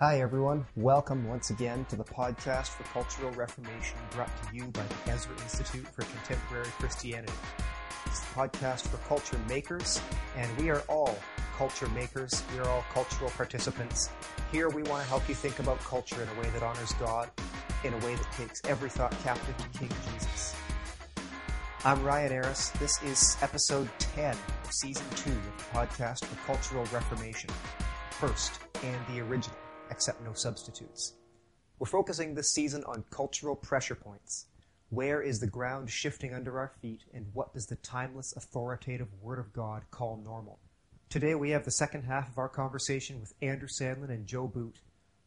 Hi, everyone. Welcome once again to the podcast for Cultural Reformation brought to you by the Ezra Institute for Contemporary Christianity. It's the podcast for culture makers, and we are all culture makers. We are all cultural participants. Here we want to help you think about culture in a way that honors God, in a way that takes every thought captive to King Jesus. I'm Ryan Aris. This is episode 10 of season 2 of the podcast for Cultural Reformation. First, and the original accept no substitutes. We're focusing this season on cultural pressure points. Where is the ground shifting under our feet, and what does the timeless, authoritative Word of God call normal? Today we have the second half of our conversation with Andrew Sandlin and Joe Boot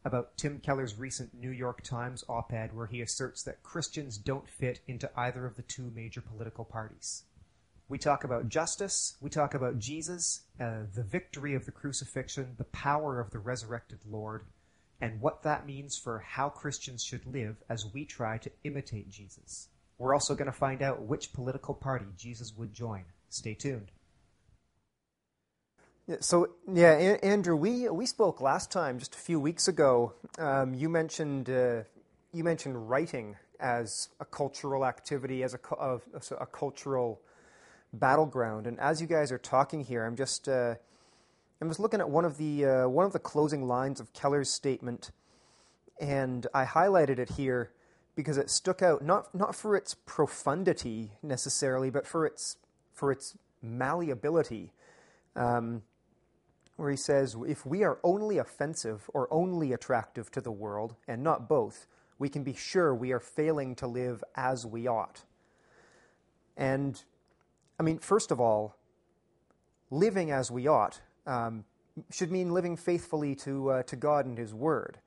about Tim Keller's recent New York Times op ed where he asserts that Christians don't fit into either of the two major political parties. We talk about justice, we talk about Jesus, uh, the victory of the crucifixion, the power of the resurrected Lord, and what that means for how Christians should live as we try to imitate Jesus. We're also going to find out which political party Jesus would join. Stay tuned. So yeah, Andrew, we we spoke last time, just a few weeks ago. Um, you mentioned uh, you mentioned writing as a cultural activity, as a, a, a, cultural battleground. And as you guys are talking here, I'm just uh, I'm just looking at one of the uh, one of the closing lines of Keller's statement, and I highlighted it here because it stuck out not not for its profundity necessarily, but for its for its malleability. Um, where he says, If we are only offensive or only attractive to the world, and not both, we can be sure we are failing to live as we ought. And, I mean, first of all, living as we ought um, should mean living faithfully to, uh, to God and His Word.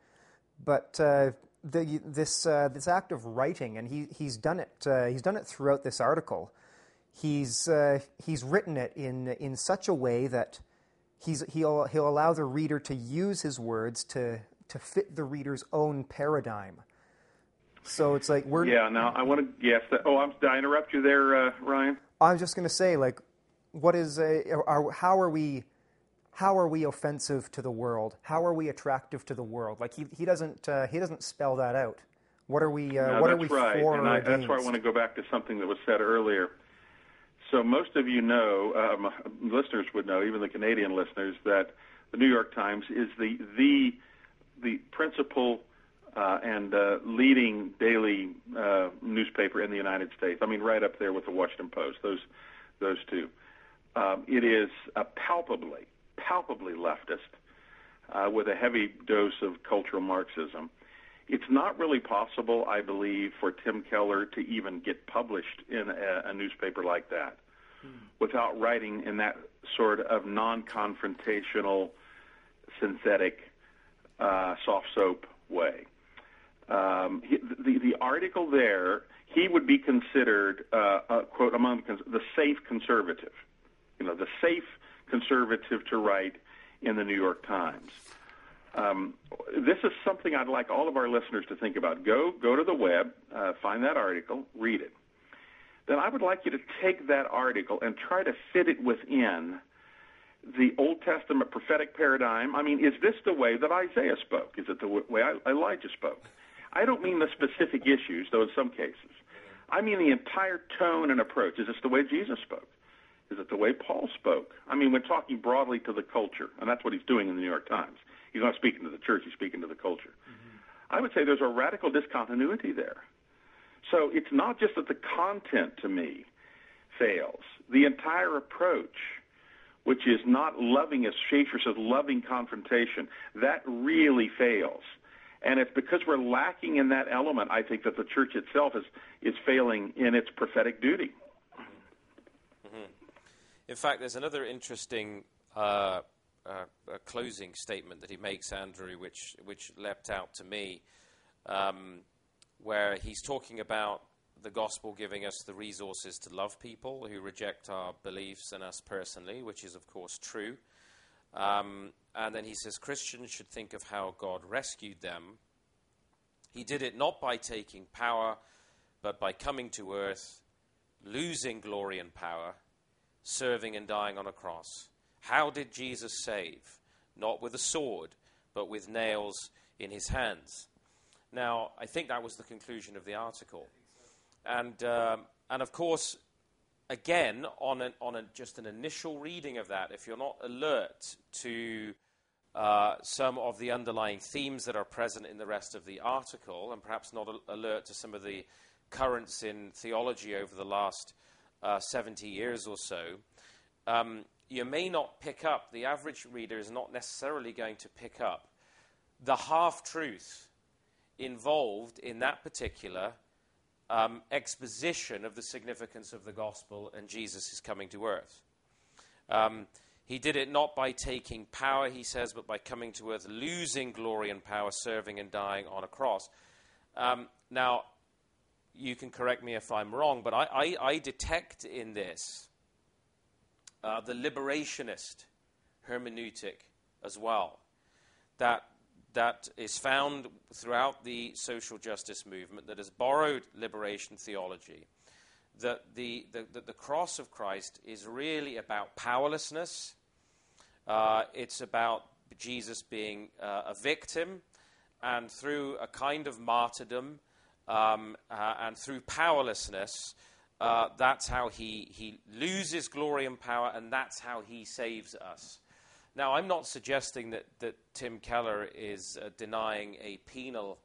But uh, the, this, uh, this act of writing, and he, he's, done it, uh, he's done it throughout this article, he's, uh, he's written it in, in such a way that he's, he'll, he'll allow the reader to use his words to, to fit the reader's own paradigm. So it's like we're. Yeah. Now I want to. Yes. oh, I'm. Did I interrupt you there, uh, Ryan? I was just going to say, like, what is a? Are, how are we? How are we offensive to the world? How are we attractive to the world? Like he, he doesn't uh, he doesn't spell that out. What are we uh, no, what are we right. for? And I, that's why I want to go back to something that was said earlier. So most of you know, um, listeners would know, even the Canadian listeners, that the New York Times is the the the principal uh, and uh, leading daily uh, newspaper in the United States. I mean, right up there with the Washington Post. Those those two. Um, it is palpably palpably leftist uh, with a heavy dose of cultural Marxism. It's not really possible, I believe, for Tim Keller to even get published in a, a newspaper like that hmm. without writing in that sort of non confrontational, synthetic, uh, soft soap way. Um, he, the, the article there, he would be considered, uh, uh, quote, among the safe conservative. You know, the safe conservative to write in the New York Times. Um, this is something I'd like all of our listeners to think about. Go go to the web, uh, find that article, read it. Then I would like you to take that article and try to fit it within the Old Testament prophetic paradigm. I mean, is this the way that Isaiah spoke? Is it the way Elijah spoke? I don't mean the specific issues, though in some cases. I mean the entire tone and approach. Is this the way Jesus spoke? Is it the way Paul spoke? I mean, we're talking broadly to the culture, and that's what he's doing in the New York Times. He's not speaking to the church, he's speaking to the culture. Mm-hmm. I would say there's a radical discontinuity there. So it's not just that the content to me fails, the entire approach, which is not loving, as Schaeffer says, loving confrontation, that really fails. And it's because we're lacking in that element, I think, that the church itself is, is failing in its prophetic duty. In fact, there's another interesting uh, uh, closing statement that he makes, Andrew, which which leapt out to me, um, where he's talking about the gospel giving us the resources to love people who reject our beliefs and us personally, which is of course true. Um, and then he says Christians should think of how God rescued them. He did it not by taking power, but by coming to earth, losing glory and power serving and dying on a cross. How did Jesus save? Not with a sword, but with nails in his hands. Now, I think that was the conclusion of the article. And, um, and of course, again, on, an, on a, just an initial reading of that, if you're not alert to uh, some of the underlying themes that are present in the rest of the article, and perhaps not alert to some of the currents in theology over the last uh, 70 years or so, um, you may not pick up, the average reader is not necessarily going to pick up the half truth involved in that particular um, exposition of the significance of the gospel and Jesus' coming to earth. Um, he did it not by taking power, he says, but by coming to earth, losing glory and power, serving and dying on a cross. Um, now, you can correct me if I'm wrong, but I, I, I detect in this uh, the liberationist hermeneutic as well. That that is found throughout the social justice movement that has borrowed liberation theology. That the, the, the, the cross of Christ is really about powerlessness. Uh, it's about Jesus being uh, a victim, and through a kind of martyrdom um, uh, and through powerlessness, uh, that's how he, he loses glory and power, and that's how he saves us. Now, I'm not suggesting that, that Tim Keller is uh, denying a penal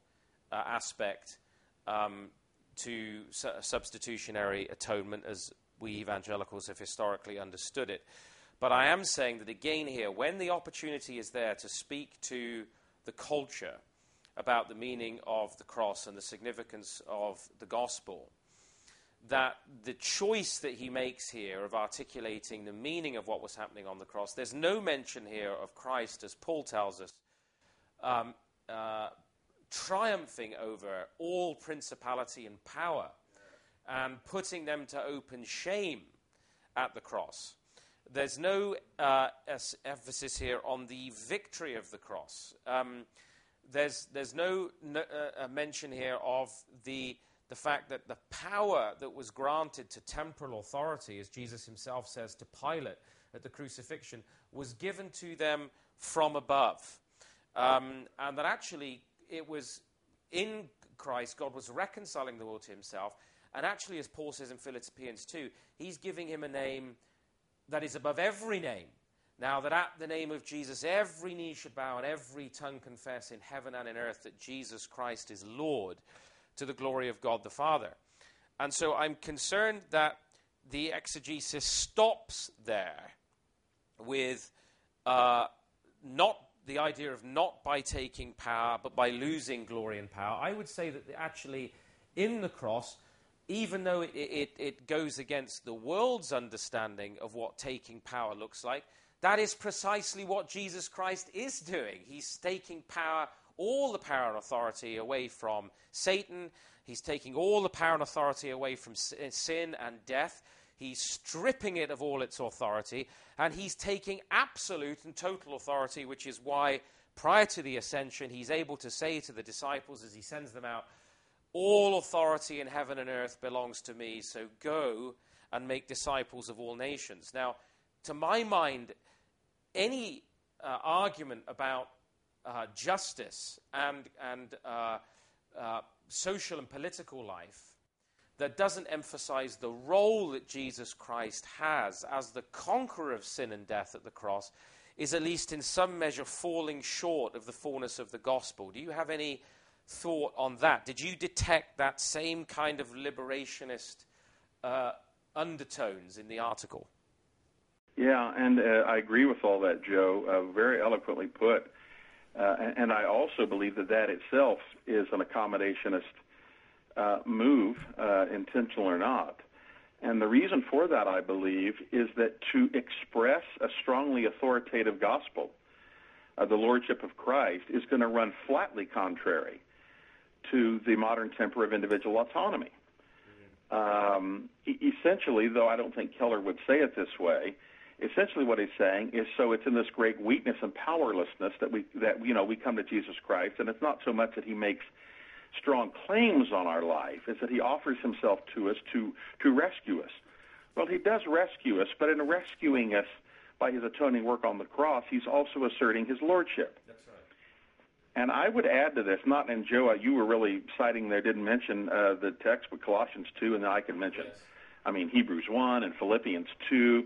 uh, aspect um, to su- substitutionary atonement as we evangelicals have historically understood it. But I am saying that again here, when the opportunity is there to speak to the culture about the meaning of the cross and the significance of the gospel, that the choice that he makes here of articulating the meaning of what was happening on the cross, there's no mention here of Christ, as Paul tells us, um, uh, triumphing over all principality and power and putting them to open shame at the cross. There's no uh, emphasis here on the victory of the cross. Um, there's, there's no, no uh, mention here of the the fact that the power that was granted to temporal authority, as Jesus himself says to Pilate at the crucifixion, was given to them from above. Um, and that actually it was in Christ, God was reconciling the world to himself. And actually, as Paul says in Philippians 2, he's giving him a name that is above every name. Now, that at the name of Jesus, every knee should bow and every tongue confess in heaven and in earth that Jesus Christ is Lord to the glory of God the Father. And so I'm concerned that the exegesis stops there with uh, not the idea of not by taking power, but by losing glory and power. I would say that actually, in the cross, even though it, it, it, goes against the world's understanding of what taking power looks like, that is precisely what Jesus Christ is doing. He's taking power all the power and authority away from Satan. He's taking all the power and authority away from eh, sin and death. He's stripping it of all its authority. And he's taking absolute and total authority, which is why prior to the ascension, he's able to say to the disciples as he sends them out, All authority in heaven and earth belongs to me, so go and make disciples of all nations. Now, to my mind, any uh, argument about uh, justice and, and uh, uh, social and political life that doesn't emphasize the role that Jesus Christ has as the conqueror of sin and death at the cross is at least in some measure falling short of the fullness of the gospel. Do you have any thought on that? Did you detect that same kind of liberationist uh, undertones in the article? Yeah, and uh, I agree with all that, Joe. Uh, very eloquently put. Uh, and, and, I also believe that that itself is an accommodationist uh, move, uh, intentional or not. And the reason for that, I believe, is that to express a strongly authoritative gospel, uh, the lordship of Christ, is going to run flatly contrary to the modern temper of individual autonomy. Um, essentially, though I don't think Keller would say it this way, essentially what he's saying is so it's in this great weakness and powerlessness that we that you know we come to Jesus Christ and it's not so much that he makes strong claims on our life is that he offers himself to us to to rescue us well he does rescue us but in rescuing us by his atoning work on the cross he's also asserting his lordship that's right And I would add to this, not in Joe, uh, you were really citing there, didn't mention uh, the text, but Colossians 2, and then I can mention, yes. I mean, Hebrews 1 and Philippians 2.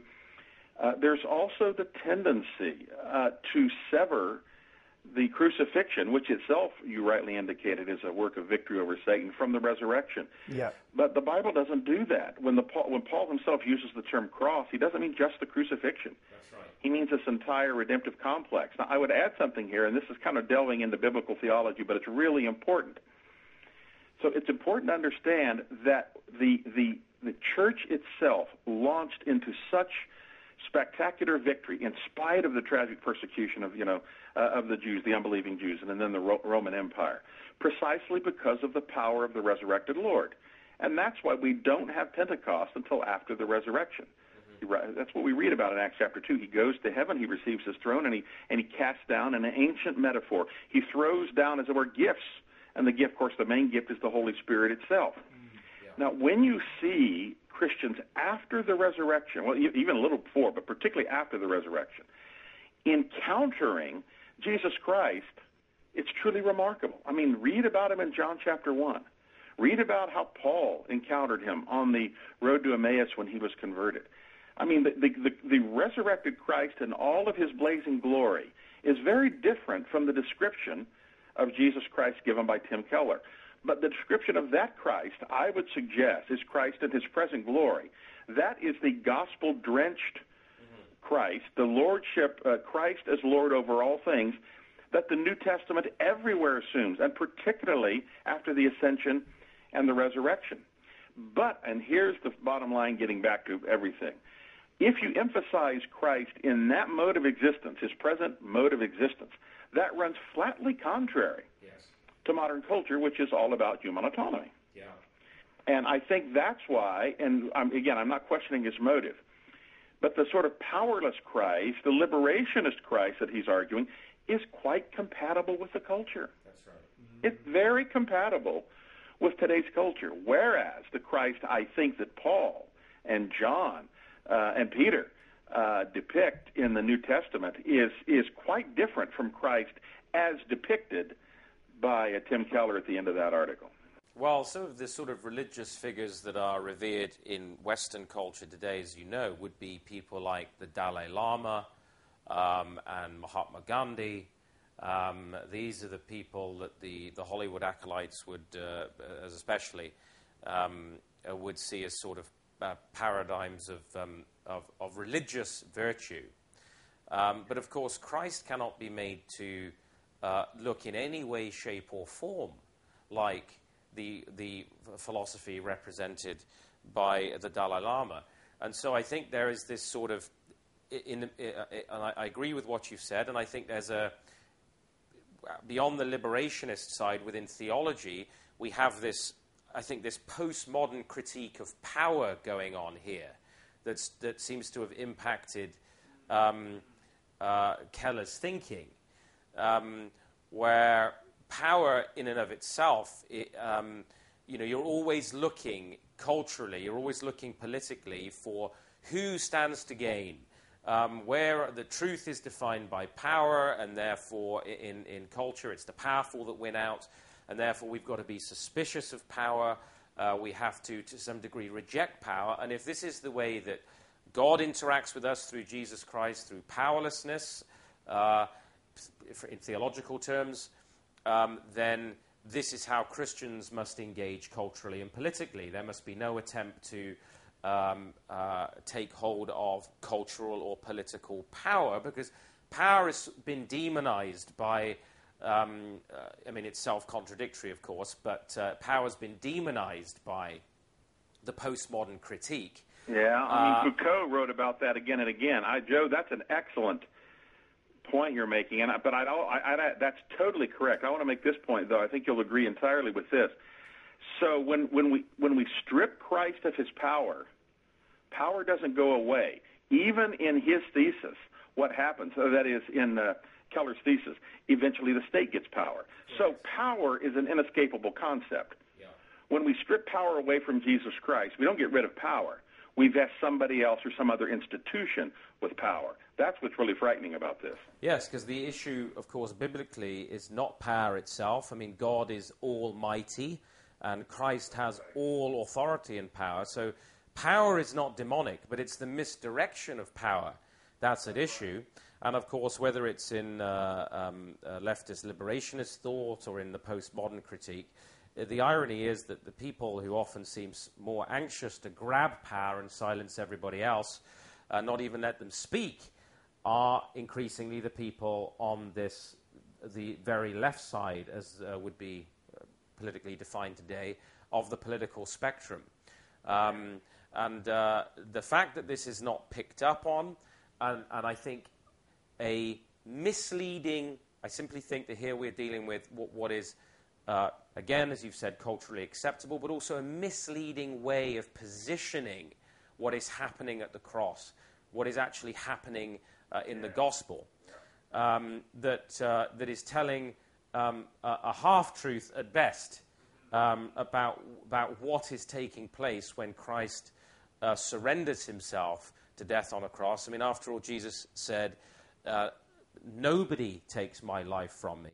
Uh, there's also the tendency uh, to sever the crucifixion, which itself, you rightly indicated, is a work of victory over Satan from the resurrection. Yeah. But the Bible doesn't do that. When the Paul, when Paul himself uses the term cross, he doesn't mean just the crucifixion. That's right. He means this entire redemptive complex. Now, I would add something here, and this is kind of delving into biblical theology, but it's really important. So it's important to understand that the the the church itself launched into such spectacular victory in spite of the tragic persecution of you know uh, of the Jews, the unbelieving Jews, and then the Ro- Roman Empire, precisely because of the power of the resurrected Lord, and that's why we don't have Pentecost until after the resurrection. Mm-hmm. That's what we read about in Acts chapter two. He goes to heaven, he receives his throne, and he and he casts down in an ancient metaphor. He throws down, as it were, gifts, and the gift, of course, the main gift is the Holy Spirit itself. Mm-hmm. Now, when you see Christians after the resurrection, well, even a little before, but particularly after the resurrection, encountering Jesus Christ, it's truly remarkable. I mean, read about him in John chapter 1. Read about how Paul encountered him on the road to Emmaus when he was converted. I mean, the, the, the, the resurrected Christ in all of his blazing glory is very different from the description of Jesus Christ given by Tim Keller. But the description of that Christ, I would suggest, is Christ in his present glory. That is the gospel drenched Christ, the lordship, uh, Christ as Lord over all things, that the New Testament everywhere assumes, and particularly after the ascension and the resurrection. But, and here's the bottom line getting back to everything. If you emphasize Christ in that mode of existence, his present mode of existence, that runs flatly contrary yes. To modern culture, which is all about human autonomy. Yeah. And I think that's why, and I'm, again, I'm not questioning his motive, but the sort of powerless Christ, the liberationist Christ that he's arguing, is quite compatible with the culture. That's right. Mm-hmm. It's very compatible with today's culture. Whereas the Christ I think that Paul and John uh, and Peter uh, depict in the New Testament is is quite different from Christ as depicted by uh, Tim Keller at the end of that article. Well, some of the sort of religious figures that are revered in Western culture today, as you know, would be people like the Dalai Lama um, and Mahatma Gandhi. Um, these are the people that the, the Hollywood acolytes would, uh, especially, um, uh, would see as sort of uh, paradigms of, um, of, of, religious virtue. Um, but of course, Christ cannot be made to uh, look in any way, shape, or form like the, the philosophy represented by the Dalai Lama. And so I think there is this sort of, in, in, and I, I agree with what you've said, and I think there's a, beyond the liberationist side within theology, we have this, I think, this postmodern critique of power going on here that's, that seems to have impacted um, uh, Keller's thinking, um, where power in and of itself, it, um, you know, you're always looking culturally, you're always looking politically for who stands to gain. Um, where the truth is defined by power, and therefore in, in culture it's the powerful that win out, and therefore we've got to be suspicious of power. Uh, we have to, to some degree, reject power. And if this is the way that God interacts with us through Jesus Christ, through powerlessness, uh, in theological terms, um, then this is how Christians must engage culturally and politically. There must be no attempt to um, uh, take hold of cultural or political power because power has been demonized by. Um, uh, I mean, it's self contradictory, of course, but uh, power has been demonized by the postmodern critique. Yeah, I mean, uh, Foucault wrote about that again and again. I, Joe, that's an excellent point you're making, and I, but I, I, I, that's totally correct. I want to make this point, though. I think you'll agree entirely with this. So when when we when we strip Christ of his power, power doesn't go away. Even in his thesis, what happens? So that is in uh, Keller's thesis. Eventually, the state gets power. Yes. So power is an inescapable concept. Yeah. When we strip power away from Jesus Christ, we don't get rid of power. We vest somebody else or some other institution with power. That's what's really frightening about this. Yes, because the issue, of course, biblically is not power itself. I mean, God is almighty, and Christ has all authority and power. So power is not demonic, but it's the misdirection of power that's at issue. And of course, whether it's in uh, um, uh, leftist liberationist thought or in the postmodern critique, the irony is that the people who often seem more anxious to grab power and silence everybody else, uh, not even let them speak, are increasingly the people on this, the very left side, as uh, would be uh, politically defined today, of the political spectrum. Um, and the fact that this is not picked up on, and, and I think a misleading, I simply think that here we're dealing with what, what is, uh, again, as you've said, culturally acceptable, but also a misleading way of positioning what is happening at the cross, what is actually happening uh, in the gospel, um, that, uh, that is telling um, a, a half truth at best um, about, about what is taking place when Christ uh, surrenders himself to death on a cross. I mean, after all, Jesus said, uh, Nobody takes my life from me.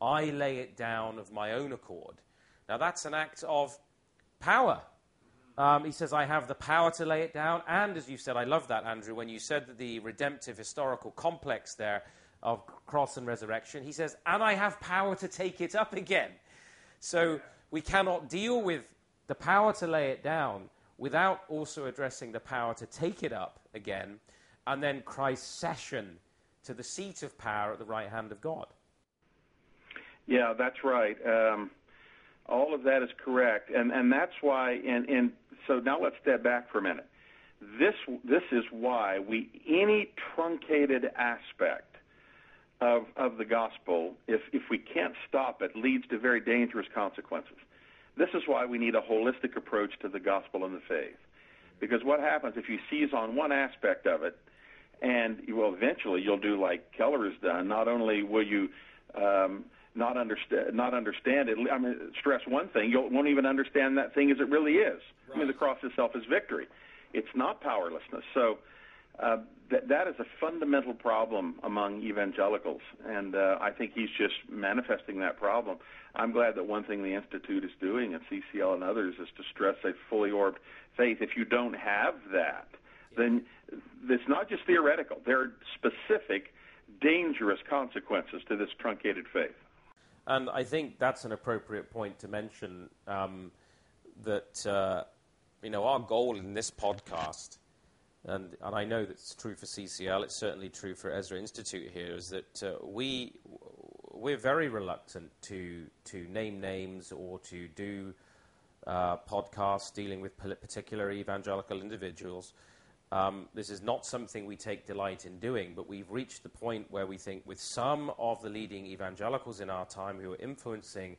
I lay it down of my own accord. Now, that's an act of power. Um, he says, I have the power to lay it down. And as you said, I love that, Andrew, when you said that the redemptive historical complex there of cross and resurrection, he says, and I have power to take it up again. So we cannot deal with the power to lay it down without also addressing the power to take it up again and then Christ's session to the seat of power at the right hand of God. Yeah, that's right. Um, all of that is correct, and and that's why. And and so now let's step back for a minute. This this is why we any truncated aspect of of the gospel, if if we can't stop it, leads to very dangerous consequences. This is why we need a holistic approach to the gospel and the faith. Because what happens if you seize on one aspect of it, and well, eventually you'll do like Keller has done. Not only will you um, not understand not understand it, I mean, stress one thing, you won't even understand that thing as it really is. Right. I mean, the cross itself is victory. It's not powerlessness. So. Uh, that that is a fundamental problem among evangelicals, and uh, I think he's just manifesting that problem. I'm glad that one thing the Institute is doing, and CCL and others, is to stress a fully orbed faith. If you don't have that, then it's not just theoretical. There are specific, dangerous consequences to this truncated faith. And I think that's an appropriate point to mention um, that, uh, you know, our goal in this podcast, and, and I know that's true for CCL, it's certainly true for Ezra Institute here, is that uh, we, we're very reluctant to, to name names or to do uh, podcasts dealing with particular evangelical individuals um, this is not something we take delight in doing, but we've reached the point where we think, with some of the leading evangelicals in our time who are influencing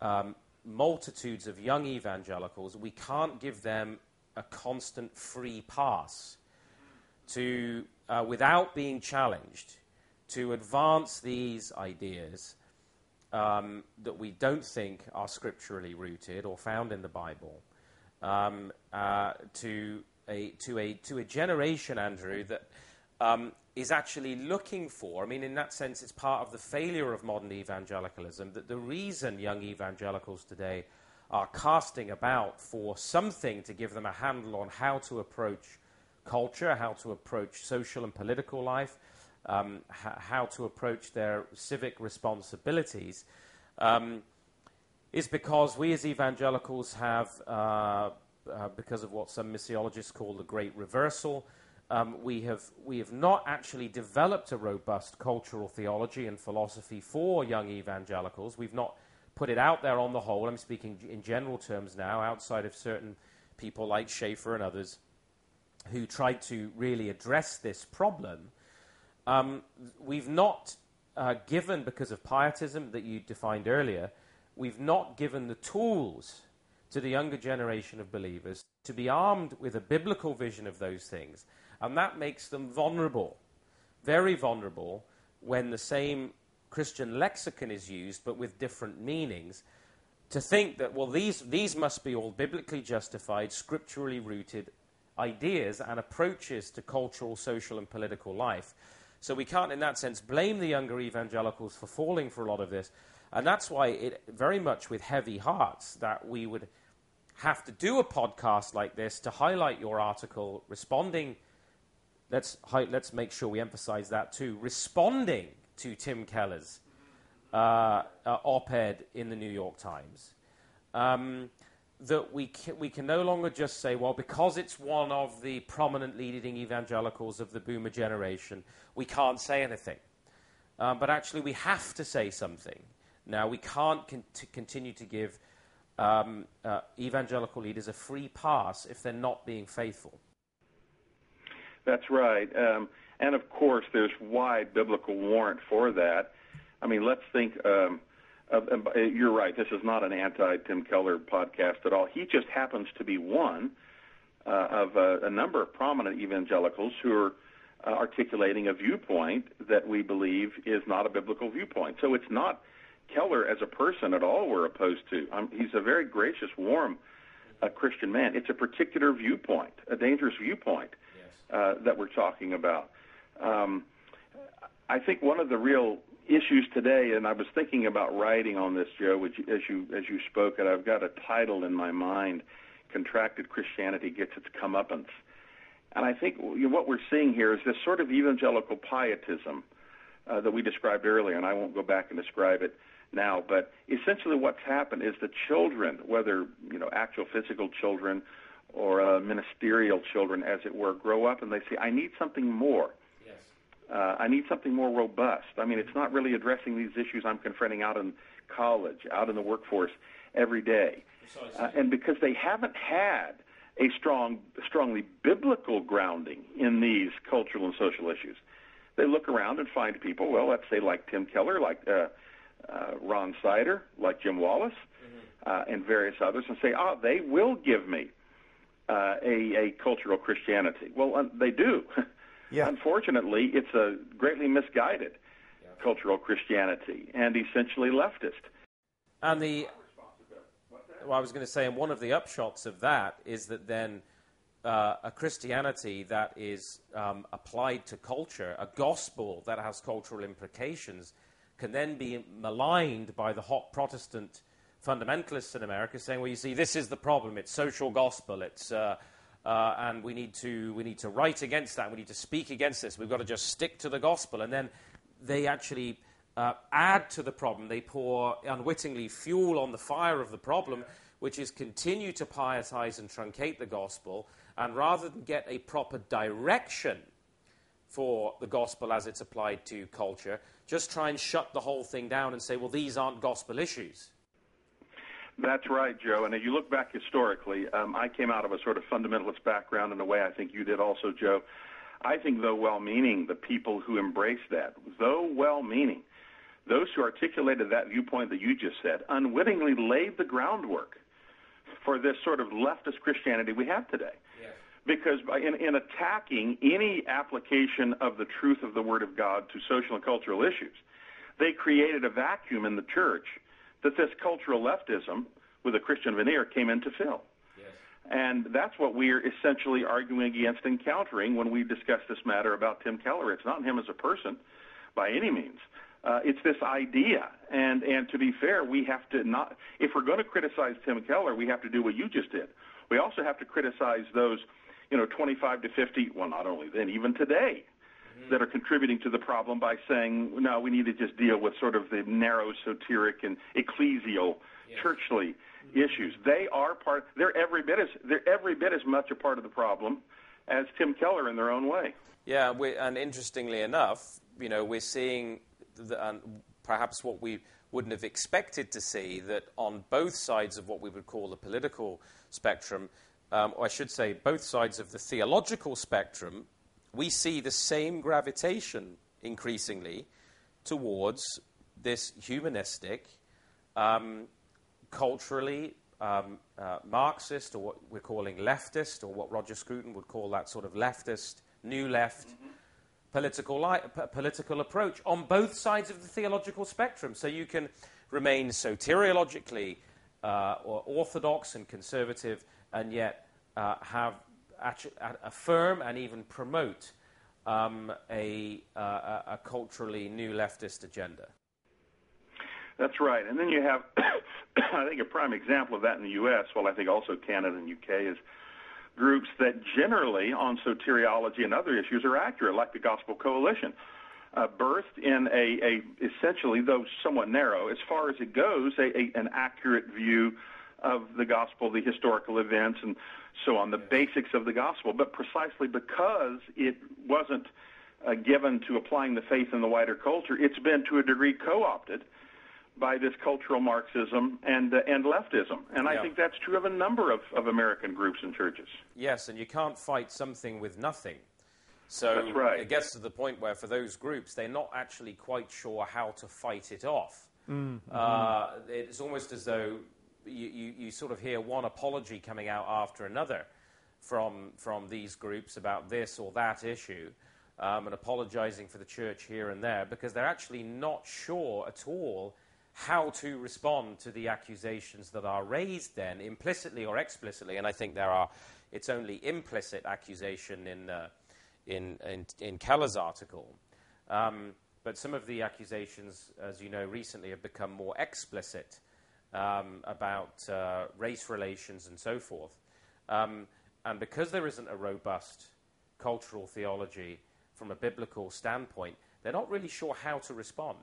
um, multitudes of young evangelicals, we can't give them a constant free pass to, uh, without being challenged, to advance these ideas um, that we don't think are scripturally rooted or found in the Bible, um, uh, to a, to, a, to a generation, Andrew, that um, is actually looking for, I mean, in that sense, it's part of the failure of modern evangelicalism, that the reason young evangelicals today are casting about for something to give them a handle on how to approach culture, how to approach social and political life, um, h- how to approach their civic responsibilities, um, is because we as evangelicals have uh, uh, because of what some missiologists call the great reversal. Um, we, have, we have not actually developed a robust cultural theology and philosophy for young evangelicals. We've not put it out there on the whole. I'm speaking in general terms now, outside of certain people like Schaeffer and others who tried to really address this problem. Um, we've not uh, given, because of pietism that you defined earlier, we've not given the tools to the younger generation of believers to be armed with a biblical vision of those things. And that makes them vulnerable, very vulnerable, when the same Christian lexicon is used but with different meanings. To think that, well, these, these must be all biblically justified, scripturally rooted, ideas and approaches to cultural, social, and political life. So we can't, in that sense, blame the younger evangelicals for falling for a lot of this. And that's why it very much with heavy hearts that we would have to do a podcast like this to highlight your article, responding. Let's, let's make sure we emphasize that too. Responding to Tim Keller's uh, uh, op ed in the New York Times. Um, that we can, we can no longer just say, well, because it's one of the prominent leading evangelicals of the boomer generation, we can't say anything. Um, but actually, we have to say something. Now, we can't con- to continue to give um, uh, evangelical leaders a free pass if they're not being faithful. That's right. Um, and of course, there's wide biblical warrant for that. I mean, let's think. Um, uh, you're right. This is not an anti-Tim Keller podcast at all. He just happens to be one uh, of a, a, number of prominent evangelicals who are uh, articulating a viewpoint that we believe is not a biblical viewpoint. So it's not Keller as a person at all we're opposed to. Um, he's a very gracious, warm uh, Christian man. It's a particular viewpoint, a dangerous viewpoint yes. Uh, that we're talking about. Um, I think one of the real issues today, and I was thinking about writing on this, Joe, which, as you as you spoke, and I've got a title in my mind: "Contracted Christianity Gets Its Comeuppance." And I think what we're seeing here is this sort of evangelical pietism uh, that we described earlier, and I won't go back and describe it now. But essentially, what's happened is the children, whether you know actual physical children or uh, ministerial children, as it were, grow up and they say, "I need something more." Uh, I need something more robust. I mean, it's not really addressing these issues I'm confronting out in college, out in the workforce every day. Uh, and because they haven't had a strong, strongly biblical grounding in these cultural and social issues, they look around and find people, well, let's say like Tim Keller, like uh, uh, Ron Sider, like Jim Wallis, mm-hmm. uh, and various others, and say, oh, they will give me uh, a, a cultural Christianity. Well, uh, they do. Yeah. Unfortunately, it's a greatly misguided yeah. cultural Christianity and essentially leftist. And the well, I was going to say, and one of the upshots of that is that then uh, a Christianity that is um, applied to culture, a gospel that has cultural implications, can then be maligned by the hot Protestant fundamentalists in America, saying, "Well, you see, this is the problem. It's social gospel. It's uh, uh, and we need to we need to write against that. We need to speak against this. We've got to just stick to the gospel, and then they actually uh, add to the problem. They pour unwittingly fuel on the fire of the problem, which is continue to pietize and truncate the gospel, and rather than get a proper direction for the gospel as it's applied to culture, just try and shut the whole thing down and say, well, these aren't gospel issues. That's right, Joe. And if you look back historically, um, I came out of a sort of fundamentalist background in a way I think you did also, Joe. I think, though well meaning, the people who embraced that, though well meaning, those who articulated that viewpoint that you just said, unwittingly laid the groundwork for this sort of leftist Christianity we have today. Yes. Because in, in attacking any application of the truth of the Word of God to social and cultural issues, they created a vacuum in the church that this cultural leftism with a Christian veneer came in to fill. Yes. And that's what we're essentially arguing against and countering when we discuss this matter about Tim Keller. It's not him as a person by any means. Uh, it's this idea. And, and to be fair, we have to not, if we're going to criticize Tim Keller, we have to do what you just did. We also have to criticize those, you know, 25 to 50, well, not only then, even today, mm-hmm. that are contributing to the problem by saying, no, we need to just deal with sort of the narrow, soteric, and ecclesial, yes. churchly mm-hmm. issues. They are part. They're every bit as they're every bit as much a part of the problem as Tim Keller in their own way. Yeah, and interestingly enough, you know, we're seeing the, uh, perhaps what we wouldn't have expected to see that on both sides of what we would call the political spectrum, um, or I should say, both sides of the theological spectrum, we see the same gravitation increasingly towards this humanistic, um, culturally um, uh, Marxist, or what we're calling leftist, or what Roger Scruton would call that sort of leftist, new left mm-hmm. political, li- p- political approach on both sides of the theological spectrum. So you can remain soteriologically uh, or orthodox and conservative, and yet uh, have affirm and even promote um, a, uh, a culturally new leftist agenda. That's right. And then you have, I think, a prime example of that in the U.S., well, I think also Canada and U.K., is groups that generally on soteriology and other issues are accurate, like the Gospel Coalition. Uh, birthed in a, a essentially, though somewhat narrow, as far as it goes, a, a, an accurate view of the gospel, the historical events, and so on, the basics of the gospel. But precisely because it wasn't uh, given to applying the faith in the wider culture, it's been to a degree co-opted by this cultural Marxism and uh, and leftism, and yeah. I think that's true of a number of, of American groups and churches. Yes, and you can't fight something with nothing. So right. it gets to the point where, for those groups, they're not actually quite sure how to fight it off. Mm-hmm. Uh, it's almost as though you, you, you, sort of hear one apology coming out after another from, from these groups about this or that issue. Um, and apologizing for the church here and there because they're actually not sure at all how to respond to the accusations that are raised then implicitly or explicitly and i think there are it's only implicit accusation in uh, in, in, in Keller's article. Um, but some of the accusations, as you know, recently have become more explicit um, about uh, race relations and so forth. Um, and because there isn't a robust cultural theology from a biblical standpoint, they're not really sure how to respond.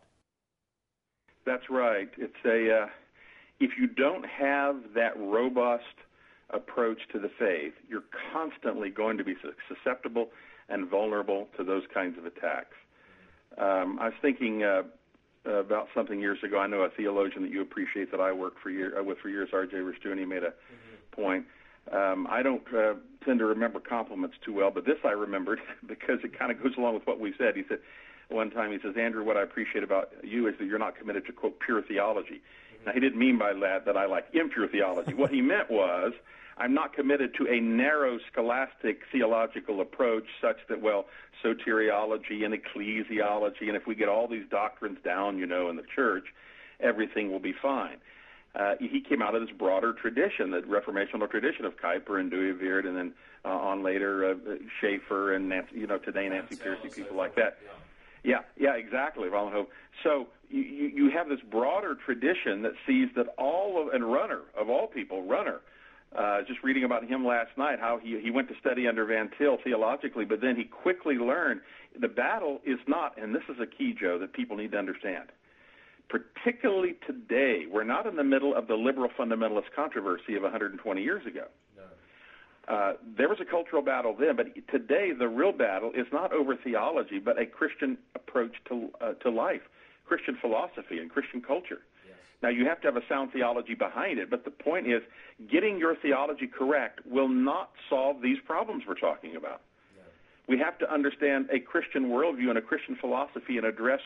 That's right. It's a uh, if you don't have that robust approach to the faith, you're constantly going to be susceptible and vulnerable to those kinds of attacks. Um, I was thinking uh, about something years ago. I know a theologian that you appreciate that I worked for year, uh, with for years, R.J. Rushdoony, made a mm-hmm. point. Um, I don't uh, tend to remember compliments too well, but this I remembered because it kind of goes along with what we said. He said one time, he says, Andrew, what I appreciate about you is that you're not committed to quote pure theology. Mm-hmm. Now he didn't mean by that that I like impure theology. what he meant was I'm not committed to a narrow scholastic theological approach such that, well, soteriology and ecclesiology, and if we get all these doctrines down, you know, in the church, everything will be fine. Uh, he came out of this broader tradition, the Reformational tradition of Kuyper and Dooyeweerd, and then uh, on later uh, Schaeffer and Nancy, you know today Nancy Pearcey, people like that. Yeah, yeah, exactly, Vollenhoven. So you, you have this broader tradition that sees that all of and Runner of all people, Runner uh, just reading about him last night, how he, he went to study under Van Til theologically, but then he quickly learned the battle is not, and this is a key, Joe, that people need to understand. Particularly today, we're not in the middle of the liberal fundamentalist controversy of 120 years ago. Uh, there was a cultural battle then, but today the real battle is not over theology, but a Christian approach to uh, to life, Christian philosophy, and Christian culture. Now, you have to have a sound theology behind it, but the point is getting your theology correct will not solve these problems we're talking about. Yeah. We have to understand a Christian worldview and a Christian philosophy and address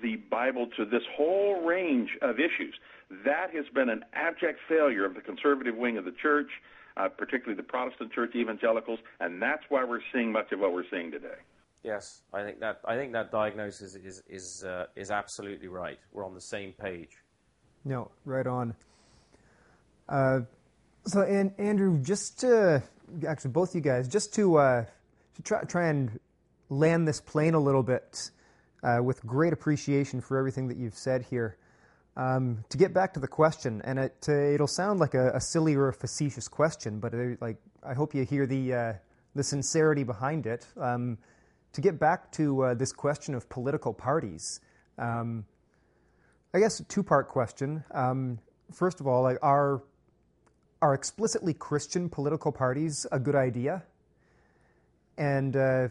the Bible to this whole range of issues. That has been an abject failure of the conservative wing of the church, uh, particularly the Protestant church evangelicals, and that's why we're seeing much of what we're seeing today. Yes, I think that I think that diagnosis is is uh, is absolutely right. We're on the same page. No, right on. Uh, so, and Andrew, just to actually both you guys, just to uh, to try try and land this plane a little bit, uh, with great appreciation for everything that you've said here. Um, to get back to the question, and it it'll sound like a, a, silly or a facetious question, but like I hope you hear the uh, the sincerity behind it. Um, to get back to uh, this question of political parties. Um, I guess a two part question. Um, first of all, like, are are explicitly Christian political parties a good idea? And uh,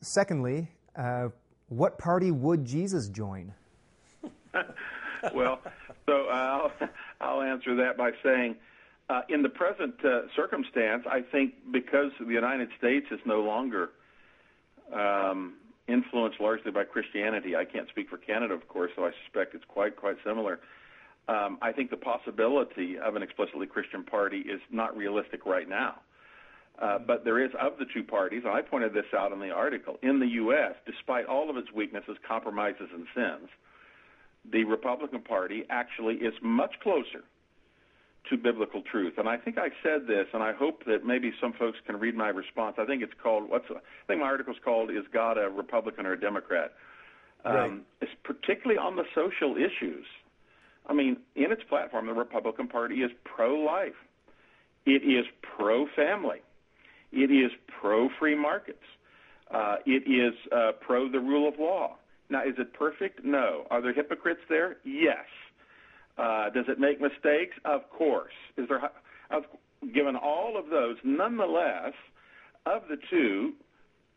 secondly, uh, what party would Jesus join? well, so I'll, I'll answer that by saying, uh, in the present uh, circumstance, I think because the United States is no longer um, influenced largely by Christianity. I can't speak for Canada, of course, so I suspect it's quite quite similar. Um, I think the possibility of an explicitly Christian party is not realistic right now. Uh, but there is of the two parties, and I pointed this out in the article, in the U.S., despite all of its weaknesses, compromises, and sins, the Republican Party actually is much closer to biblical truth. And I think I said this, and I hope that maybe some folks can read my response. I think it's called what's I think my article's called "Is God a Republican or a Democrat?" Um, right. It's particularly on the social issues. I mean, in its platform, the Republican Party is pro-life. It is pro-family. It is pro-free markets. Uh, it is uh, pro the rule of law. Now, is it perfect? No. Are there hypocrites there? Yes. Uh, does it make mistakes? Of course. Is there? I've given all of those, nonetheless, of the two,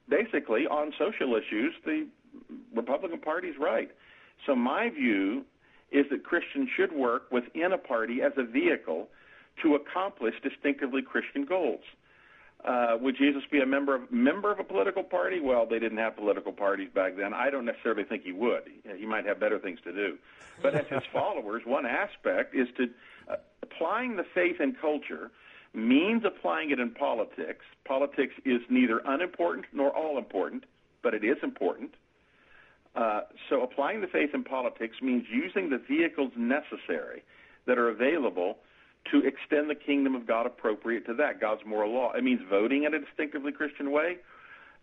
basically on social issues, the Republican Party's right. So my view is that Christians should work within a party as a vehicle to accomplish distinctively Christian goals. Uh, would Jesus be a member of member of a political party? Well, they didn't have political parties back then. I don't necessarily think he would. He might have better things to do. But as his followers, one aspect is to uh, applying the faith in culture means applying it in politics. Politics is neither unimportant nor all important, but it is important. Uh, so applying the faith in politics means using the vehicles necessary that are available to extend the kingdom of God appropriate to that, God's moral law. It means voting in a distinctively Christian way.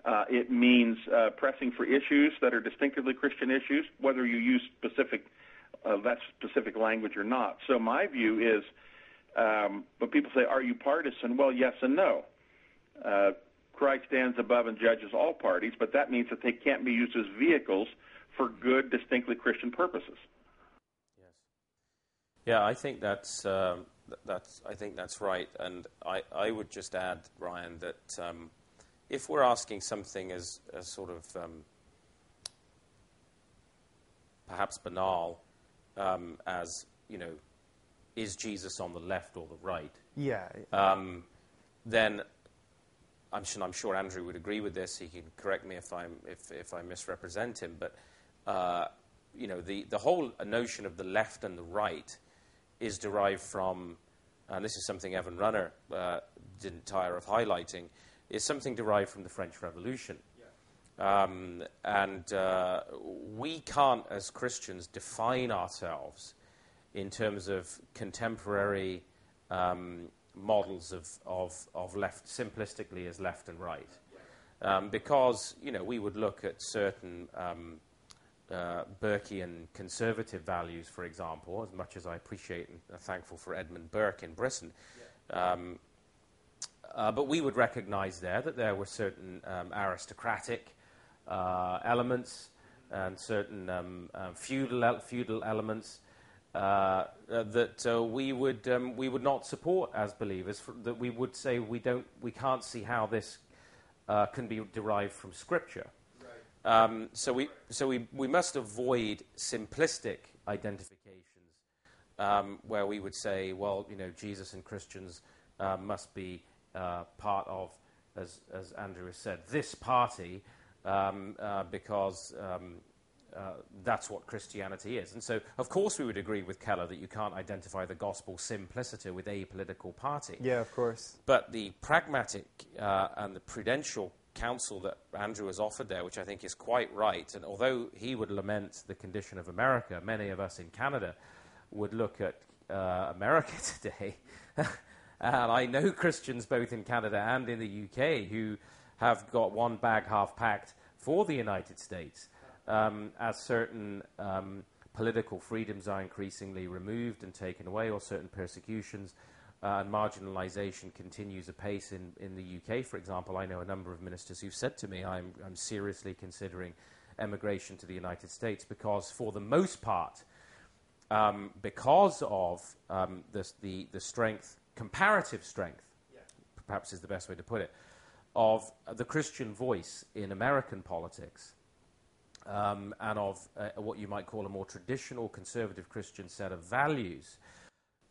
Uh, it means uh, pressing for issues that are distinctively Christian issues, whether you use specific uh, that specific language or not. So my view is, um, when people say, "Are you partisan?" Well, yes and no. Uh, Christ stands above and judges all parties, but that means that they can't be used as vehicles for good, distinctly Christian purposes. Yes. Yeah, I think that's um, that's, I think that's right. And I, I would just add, Ryan, that um, if we're asking something as, as sort of um, perhaps banal um, as, you know, is Jesus on the left or the right? Yeah. Um, then I'm sure, I'm sure, Andrew would agree with this. He can correct me if, I'm, if, if I misrepresent him. But, uh, you know, the, the whole notion of the left and the right is derived from, and this is something Evan Runner uh, didn't tire of highlighting, is something derived from the French Revolution. Um, and uh, we can't, as Christians, define ourselves in terms of contemporary um, models of, of, of, left, simplistically as left and right. Um, because, you know, we would look at certain um, uh, Burkean conservative values, for example, as much as I appreciate and are thankful for Edmund Burke in Britain. Yeah. Um, uh, but we would recognize there that there were certain um, aristocratic uh, elements and certain um, uh, feudal, feudal elements uh, uh, that we, would, um, we would not support as believers, for, that we would say we, don't, we can't see how this can be derived from Scripture. Um, so we, so we, we must avoid simplistic identifications um, where we would say, well, you know, Jesus and Christians uh, must be uh, part of, as, as Andrew has said, this party um, uh, because um, uh, that's what Christianity is. And so, of course, we would agree with Keller that you can't identify the gospel simpliciter with a political party. Yeah, of course. But the pragmatic uh, and the prudential counsel that Andrew has offered there, which I think is quite right. And although he would lament the condition of America, many of us in Canada would look at uh, America today. and I know Christians both in Canada and in the UK who have got one bag half packed for the United States um, as certain um, political freedoms are increasingly removed and taken away, or certain persecutions uh, and marginalisation continues apace in, in the UK, for example, I know a number of ministers who've said to me, I'm, I'm seriously considering emigration to the United States because, for the most part, um, because of um, the, the, the, strength, comparative strength, yeah. perhaps is the best way to put it, of the Christian voice in American politics um, and of uh, what you might call a more traditional conservative Christian set of values.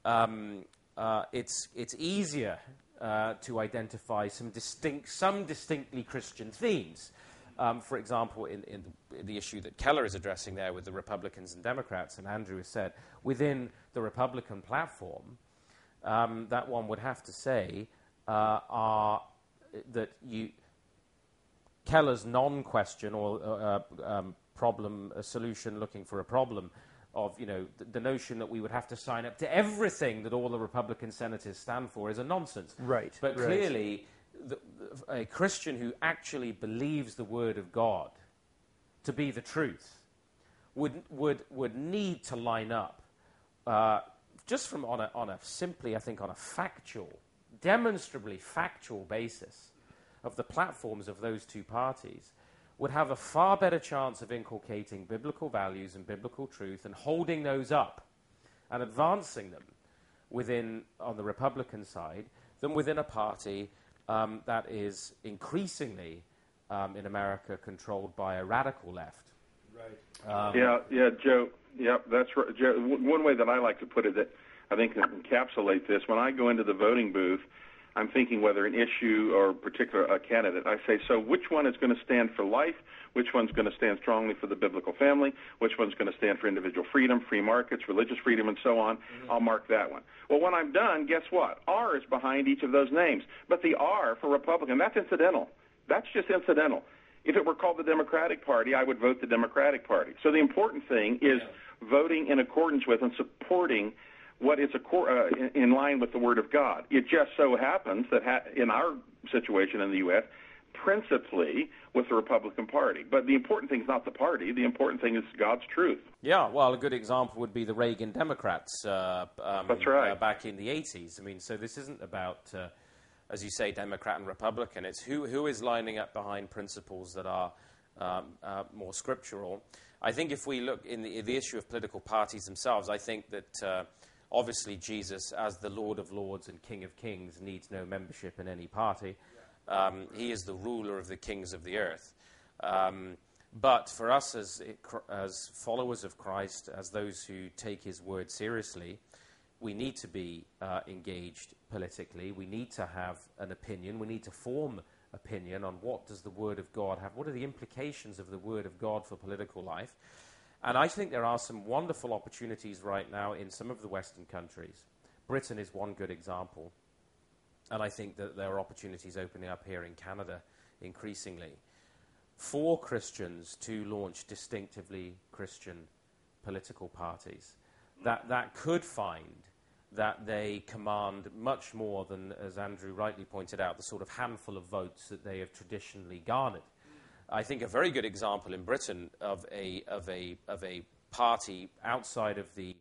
Um, uh, it's, it's easier uh, to identify some, distinct, some distinctly Christian themes. Um, for example, in, in, the, issue that Keller is addressing there with the Republicans and Democrats, and Andrew has said, within the Republican platform, um, that one would have to say uh, are that you, Keller's non question or uh, uh, um, problem, a solution looking for a problem of you know the, the, notion that we would have to sign up to everything that all the Republican senators stand for is a nonsense. Right. But right. clearly, the, a Christian who actually believes the Word of God to be the truth would would would need to line up uh, just from on a on a simply I think on a factual, demonstrably factual basis of the platforms of those two parties would have a far better chance of inculcating biblical values and biblical truth and holding those up and advancing them within, on the Republican side, than within a party um, that is increasingly um, in America controlled by a radical left. Right. Um, yeah, yeah, Joe. Yeah, that's right. Joe, one way that I like to put it that I think encapsulate this when I go into the voting booth I'm thinking whether an issue or a particular a candidate. I say, so which one is going to stand for life? Which one's going to stand strongly for the biblical family? Which one's going to stand for individual freedom, free markets, religious freedom, and so on? Mm-hmm. I'll mark that one. Well, when I'm done, guess what? R is behind each of those names. But the R for Republican, that's incidental. That's just incidental. If it were called the Democratic Party, I would vote the Democratic Party. So the important thing is yeah. voting in accordance with and supporting what is a, uh, in line with the Word of God. It just so happens that ha- in our situation in the U.S., principally with the Republican Party. But the important thing is not the party. The important thing is God's truth. Yeah, well, a good example would be the Reagan Democrats. Uh, um, That's right. Uh, back in the 80s. I mean, so this isn't about, uh, as you say, Democrat and Republican. It's who, who is lining up behind principles that are um, uh, more scriptural. I think if we look in the, the, issue of political parties themselves, I think that uh, Obviously, Jesus, as the Lord of Lords and King of Kings, needs no membership in any party. Um, he is the ruler of the kings of the earth. Um, but for us as, as followers of Christ, as those who take his word seriously, we need to be uh, engaged politically. We need to have an opinion. We need to form opinion on what does the word of God have. What are the implications of the word of God for political life? And I think there are some wonderful opportunities right now in some of the Western countries. Britain is one good example. And I think that there are opportunities opening up here in Canada increasingly for Christians to launch distinctively Christian political parties that, that could find that they command much more than, as Andrew rightly pointed out, the sort of handful of votes that they have traditionally garnered. I think, a very good example in Britain of a, of a, of a party outside of the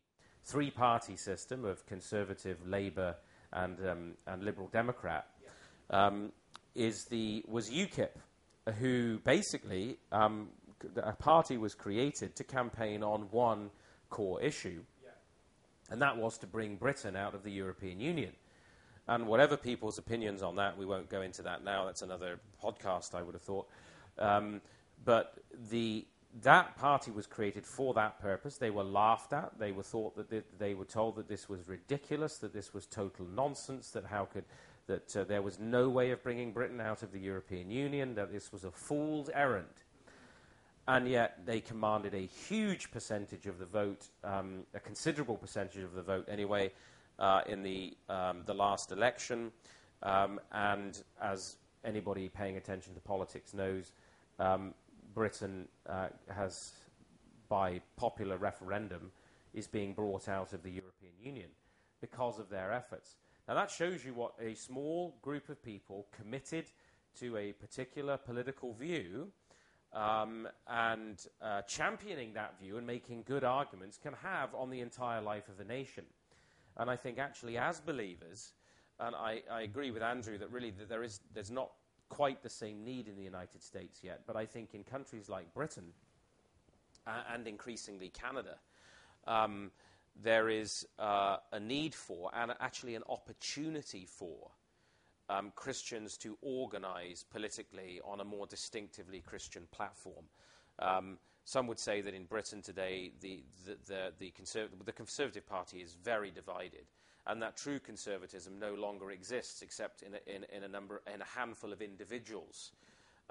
three party system of Conservative, Labour, and, um, and Liberal Democrat um, is the, was UKIP, who basically um, a party was created to campaign on one core issue, and that was to bring Britain out of the European Union. And whatever people's opinions on that, we won't go into that now. That's another podcast, I would have thought. Um, but the, that party was created for that purpose. They were laughed at. They were thought that they, they were told that this was ridiculous, that this was total nonsense, that how could that uh, there was no way of bringing Britain out of the European Union, that this was a fool's errand. And yet they commanded a huge percentage of the vote, um, a considerable percentage of the vote anyway, uh, in the, um, the last election. Um, and as anybody paying attention to politics knows, um, Britain uh, has, by popular referendum, is being brought out of the European Union because of their efforts. Now, that shows you what a small group of people committed to a particular political view um, and uh, championing that view and making good arguments can have on the entire life of the nation. And I think, actually, as believers, and I, I agree with Andrew that really there is, there's not quite the same need in the United States yet, but I think in countries like Britain uh, and increasingly Canada, um, there is uh, a need for and actually an opportunity for um, Christians to organize politically on a more distinctively Christian platform. Um, some would say that in Britain today, the, the, the, the, conserv- the Conservative Party is very divided and that true conservatism no longer exists except in a, in, in a, number, in a handful of individuals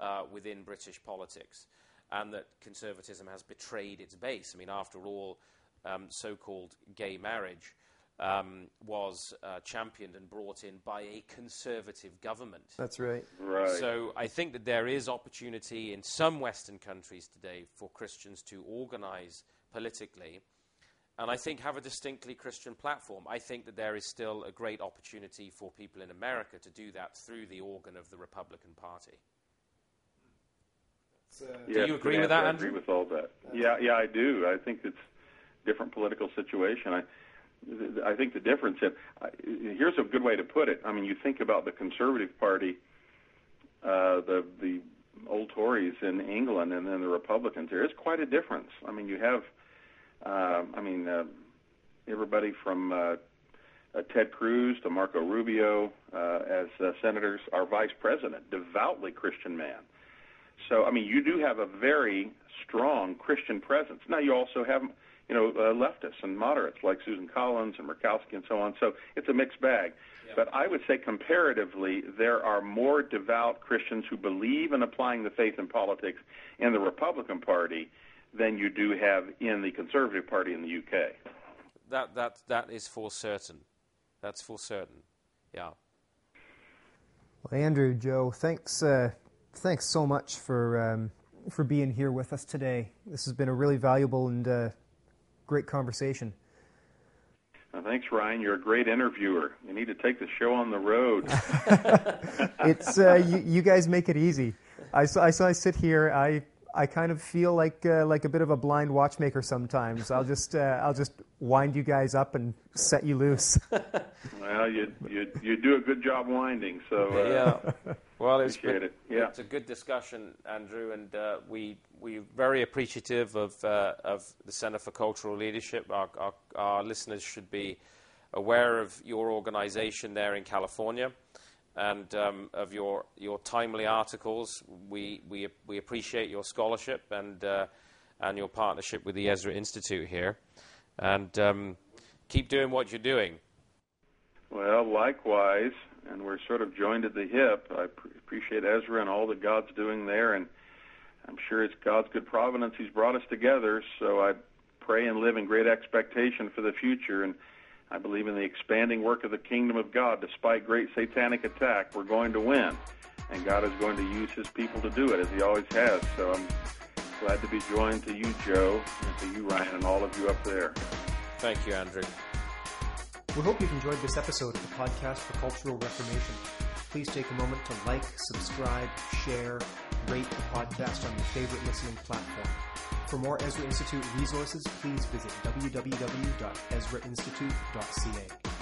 uh, within British politics, and that conservatism has betrayed its base. I mean, after all, um, so called gay marriage um, was uh, championed and brought in by a conservative government. That's right. Right. So I think that there is opportunity in some Western countries today for Christians to organize politically and I think have a distinctly Christian platform. I think that there is still a great opportunity for people in America to do that through the organ of the Republican Party. Uh, do you agree with that, I Andrew? agree with all that. Yeah, yeah, I do. I think it's different political situation. I, I think the difference. In, I, here's a good way to put it. I mean, you think about the Conservative Party, uh, the the old Tories in England, and then the Republicans. There is quite a difference. I mean, you have, uh, I mean, uh, everybody from uh, uh, Ted Cruz to Marco Rubio uh, as uh, senators. Our vice president, devoutly Christian man. So, I mean, you do have a very strong Christian presence. Now, you also have, you know, uh, leftists and moderates like Susan Collins and Murkowski and so on. So it's a mixed bag. Yeah. But I would say comparatively, there are more devout Christians who believe in applying the faith in politics in the Republican Party than you do have in the Conservative Party in the UK. That that that is for certain. That's for certain. Yeah. Well, Andrew, Joe, thanks. Uh, thanks so much for um, for being here with us today. This has been a really valuable and uh, great conversation. Well, thanks, Ryan. You're a great interviewer. You need to take the show on the road. it's uh, you, you, guys make it easy. I I, so I sit here. I I kind of feel like uh, like a bit of a blind watchmaker sometimes. I'll just uh, I'll just wind you guys up and set you loose. well, you you you do a good job winding. So uh, yeah. Well, it's appreciate it. Yeah. it's a good discussion, Andrew, and uh, we we're very appreciative of uh, of the Center for Cultural Leadership. Our, our, our listeners should be aware of your organization there in California and um, of your, your timely articles. We, we, we appreciate your scholarship and, uh, and your partnership with the Ezra Institute here. And um, keep doing what you're doing. Well, likewise, and we're sort of joined at the hip. I pr- appreciate Ezra and all that God's doing there, and I'm sure it's God's good providence He's brought us together. So I pray and live in great expectation for the future. And I believe in the expanding work of the kingdom of God. Despite great satanic attack, we're going to win. And God is going to use his people to do it, as he always has. So I'm glad to be joined to you, Joe, and to you, Ryan, and all of you up there. Thank you, Andrew. We hope you've enjoyed this episode of the Podcast for Cultural Reformation. Please take a moment to like, subscribe, share, rate the podcast on your favorite listening platform. For more Ezra Institute resources, please visit www.ezrainstitute.ca.